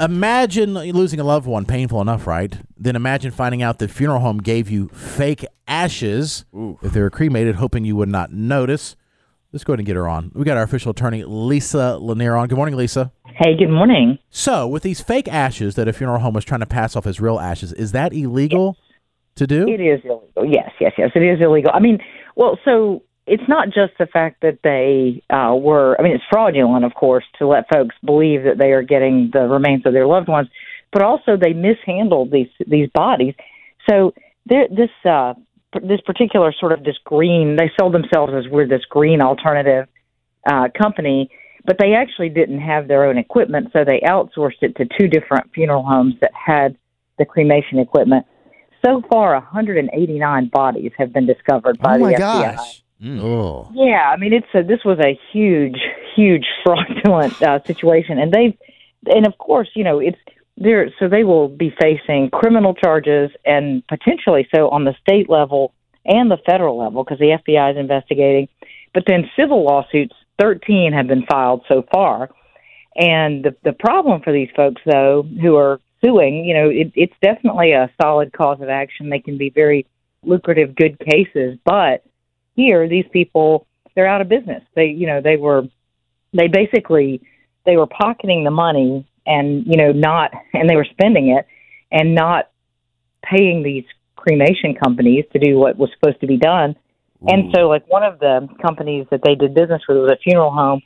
Imagine losing a loved one, painful enough, right? Then imagine finding out the funeral home gave you fake ashes if they were cremated, hoping you would not notice. Let's go ahead and get her on. We got our official attorney, Lisa Lanier, on. Good morning, Lisa. Hey, good morning. So, with these fake ashes that a funeral home was trying to pass off as real ashes, is that illegal to do? It is illegal. Yes, yes, yes. It is illegal. I mean, well, so it's not just the fact that they uh, were. I mean, it's fraudulent, of course, to let folks believe that they are getting the remains of their loved ones, but also they mishandled these these bodies. So there, this uh, this particular sort of this green, they sold themselves as we're this green alternative uh, company, but they actually didn't have their own equipment, so they outsourced it to two different funeral homes that had the cremation equipment. So far, 189 bodies have been discovered by oh my the FBI. gosh. Oh. Yeah, I mean it's a, this was a huge, huge fraudulent uh, situation, and they, and of course, you know it's there. So they will be facing criminal charges and potentially so on the state level and the federal level because the FBI is investigating. But then civil lawsuits, thirteen have been filed so far, and the the problem for these folks though who are suing, you know, it, it's definitely a solid cause of action. They can be very lucrative, good cases, but here these people they're out of business. They you know they were they basically they were pocketing the money and you know not and they were spending it and not paying these cremation companies to do what was supposed to be done. And so like one of the companies that they did business with was a funeral home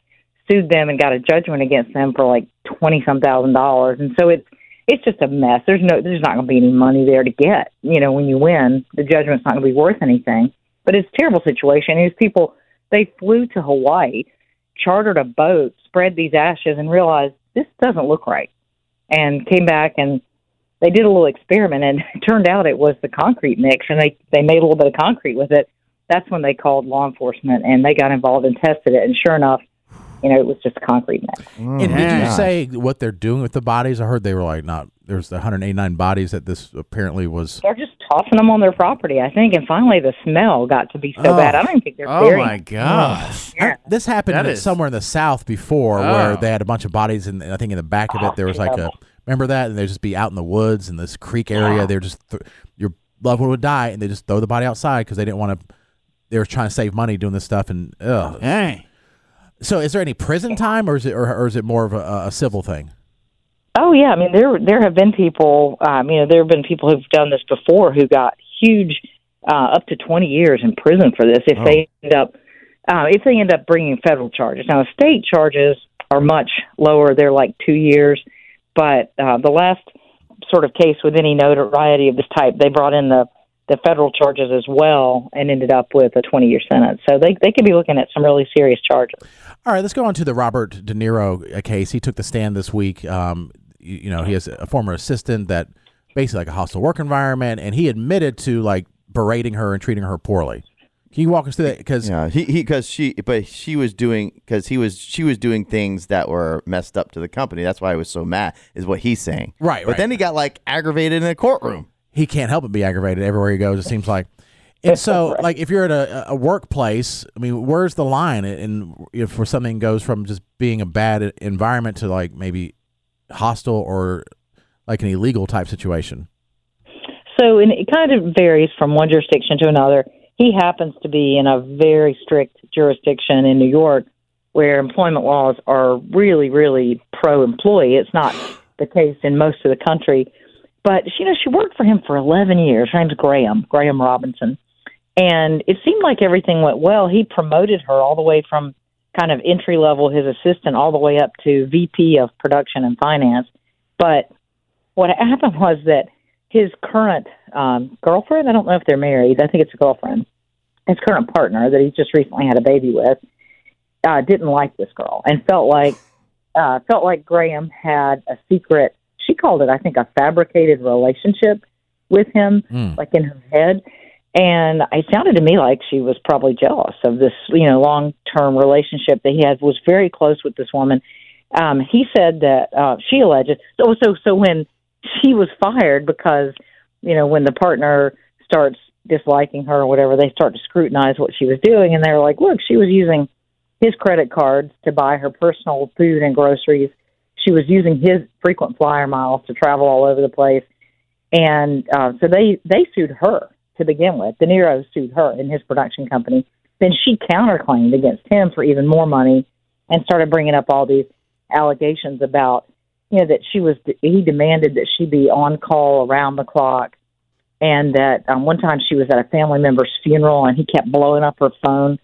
sued them and got a judgment against them for like twenty some thousand dollars. And so it's it's just a mess. There's no there's not going to be any money there to get. You know when you win the judgment's not going to be worth anything but it's a terrible situation. These people, they flew to Hawaii, chartered a boat, spread these ashes, and realized this doesn't look right, and came back and they did a little experiment, and it turned out it was the concrete mix, and they they made a little bit of concrete with it. That's when they called law enforcement, and they got involved and tested it, and sure enough, you know, it was just concrete mix. Mm-hmm. And did you Yeah. say what they're doing with the bodies? I heard they were like not. There's the 189 bodies that this apparently was. They're just tossing them on their property, I think, and finally the smell got to be so Oh. bad. I don't even think they're Oh, oh burying. my gosh. Yeah. This happened That in- is- somewhere in the South before, Oh. where they had a bunch of bodies, and I think in the back of it oh, there was like a. Remember that? And they'd just be out in the woods in this creek area. They're just th- your loved one would die, and they just throw the body outside because they didn't want to. They were trying to save money doing this stuff, and ugh. Hey. So, is there any prison time, or is it, or, or is it more of a, a civil thing? Oh yeah, I mean there there have been people, um, you know, there have been people who've done this before who got huge, uh, up to twenty years in prison for this if they end up uh, if they end up bringing federal charges. Now state charges are much lower; they're like two years. But uh, the last sort of case with any notoriety of this type, they brought in the the federal charges as well and ended up with a 20 year sentence. So they they could be looking at some really serious charges. All right, let's go on to the Robert De Niro uh, case. He took the stand this week. Um, you, you know, he has a former assistant that basically like a hostile work environment, and he admitted to like berating her and treating her poorly. Can you walk us through that? Because Yeah, he he because she but she was doing because he was she was doing things that were messed up to the company. That's why I was so mad. Is what he's saying. Right, But right. then he got like aggravated in a courtroom. he can't help but be aggravated everywhere he goes. It seems like. And so, like, if you're at a, a workplace, I mean, where's the line? And if for something goes from just being a bad environment to like maybe hostile or like an illegal type situation. So and it kind of varies from one jurisdiction to another. He happens to be in a very strict jurisdiction in New York where employment laws are really, really pro employee. It's not the case in most of the country. But you know, she worked for him for eleven years. Her name's Graham, Graham Robinson. And it seemed like everything went well. He promoted her all the way from kind of entry level, his assistant, all the way up to VP of production and finance. But what happened was that his current um, girlfriend, I don't know if they're married, I think it's a girlfriend, his current partner that he just recently had a baby with, uh, didn't like this girl and felt like uh, felt like Graham had a secret. She called it, I think, a fabricated relationship with him, Mm. like in her head. And it sounded to me like she was probably jealous of this, you know, long term relationship that he had. Was very close with this woman. Um, he said that uh, she alleges. So, so, so when she was fired because, you know, when the partner starts disliking her or whatever, they start to scrutinize what she was doing, and they were like, look, she was using his credit cards to buy her personal food and groceries. she was using his frequent flyer miles to travel all over the place, and uh, so they they sued her to begin with. De Niro sued her and his production company. Then she counterclaimed against him for even more money, and started bringing up all these allegations about you know that she was he demanded that she be on call around the clock and that um, one time she was at a family member's funeral and he kept blowing up her phone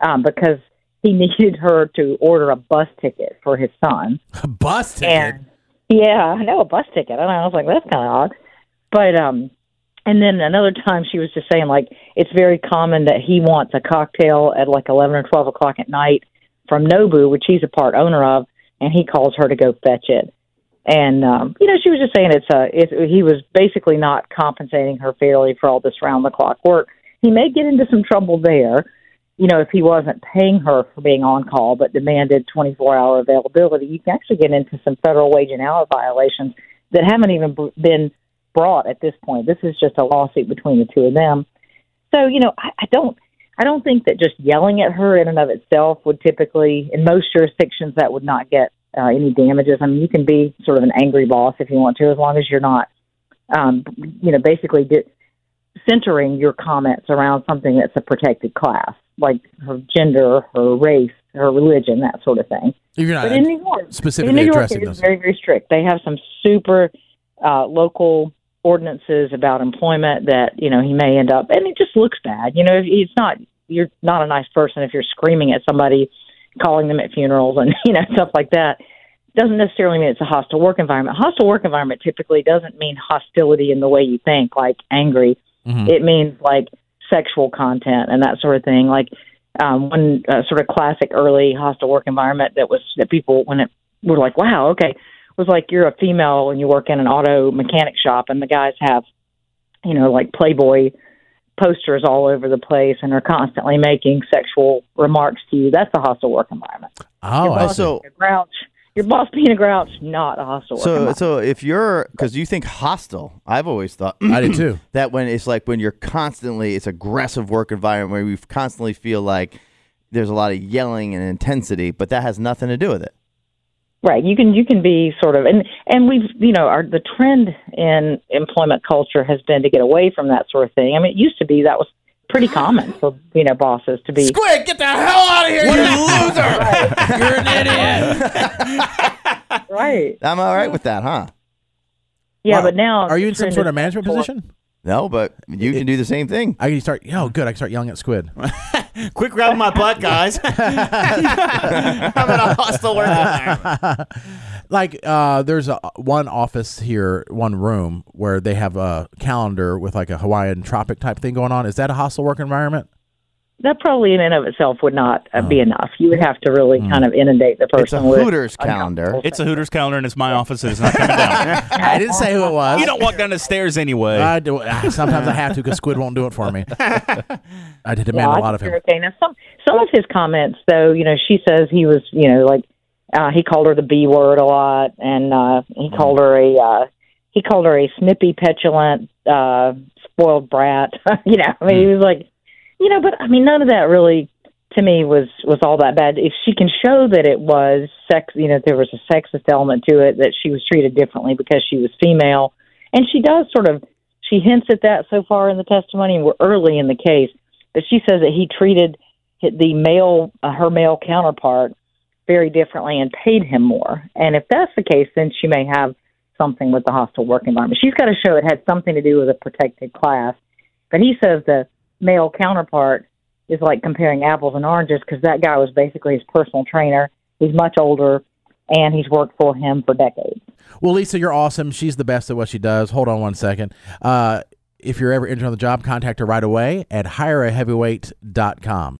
um, because he needed her to order a bus ticket for his son. A bus ticket. And yeah, I know a bus ticket. And I was like, that's kind of odd. But um, and then another time she was just saying like it's very common that he wants a cocktail at like eleven or twelve o'clock at night from Nobu, which he's a part owner of, and he calls her to go fetch it. And um, you know, she was just saying it's a it, he was basically not compensating her fairly for all this round the clock work. He may get into some trouble there, you know, if he wasn't paying her for being on call but demanded 24 hour availability. You can actually get into some federal wage and hour violations that haven't even been brought at this point. This is just a lawsuit between the two of them. So you know, I, I don't. I don't think that just yelling at her in and of itself would typically, in most jurisdictions, that would not get uh, any damages. I mean, you can be sort of an angry boss if you want to, as long as you're not, um, you know, basically di- centering your comments around something that's a protected class, like her gender, her race, her religion, that sort of thing. You're not But in New York, specifically in New York, addressing it is those. very, very strict. They have some super uh, local ordinances about employment that you know he may end up, and it just looks bad. You know, it's not you're not a nice person if you're screaming at somebody, calling them at funerals, and you know stuff like that. Doesn't necessarily mean it's a hostile work environment. Hostile work environment typically doesn't mean hostility in the way you think, like angry. Mhm. It means like sexual content and that sort of thing. Like um, one uh, sort of classic early hostile work environment that was that people when it were like, wow, okay, was like you're a female and you work in an auto mechanic shop and the guys have, you know, like Playboy posters all over the place and are constantly making sexual remarks to you. That's a hostile work environment. Oh, your I boss see. So- being a grouch, your boss being a grouch, not a hostile So, environment. so if you're because you think hostile, I've always thought I did too. that when it's like when you're constantly it's aggressive work environment where you constantly feel like there's a lot of yelling and intensity, but that has nothing to do with it. Right. You can you can be sort of and and we've you know our the trend in employment culture has been to get away from that sort of thing. I mean, it used to be that was pretty common for you know bosses to be Squid, get the hell out of here, You're a loser! You're an idiot. right. I'm all right with that, huh? Yeah, Wow. but now Are you in some sort of management for- position? No, but you can do the same thing. I can start. Oh, good. I can start yelling at Squid. Quick grab my butt, guys. I'm in a hostile work environment. like uh, there's a one office here, one room where they have a calendar with like a Hawaiian tropic type thing going on. Is that a hostile work environment? That probably in and of itself would not uh, Oh. be enough. You would have to really Hmm. kind of inundate the person It's a with Hooters calendar. It's a Hooters calendar, and it's my office. It is not coming down. I didn't say who it was. You don't walk down the stairs anyway. I do. ah, Sometimes I have to because Squid won't do it for me. I did demand Yeah, a I lot of him. Okay, now some some of his comments, though, you know, she says he was, you know, like uh, he called her the B word a lot, and uh, he Mm-hmm. called her a uh, he called her a snippy, petulant, uh, spoiled brat. you know, I mean, Mm. he was like, you know, but I mean, none of that really to me was was all that bad. If she can show that it was sex, you know, there was a sexist element to it, that she was treated differently because she was female, and she does sort of she hints at that so far in the testimony. and We're early in the case, but she says that he treated the male, uh, her male counterpart, very differently and paid him more. And if that's the case, then she may have something with the hostile work environment. She's got to show it had something to do with a protected class. But he says the male counterpart is like comparing apples and oranges because that guy was basically his personal trainer. He's much older, and he's worked for him for decades. Well, Lisa, you're awesome. She's the best at what she does. Hold on one second. Uh, if you're ever interested in the job, contact her right away at hireaheavyweight.com.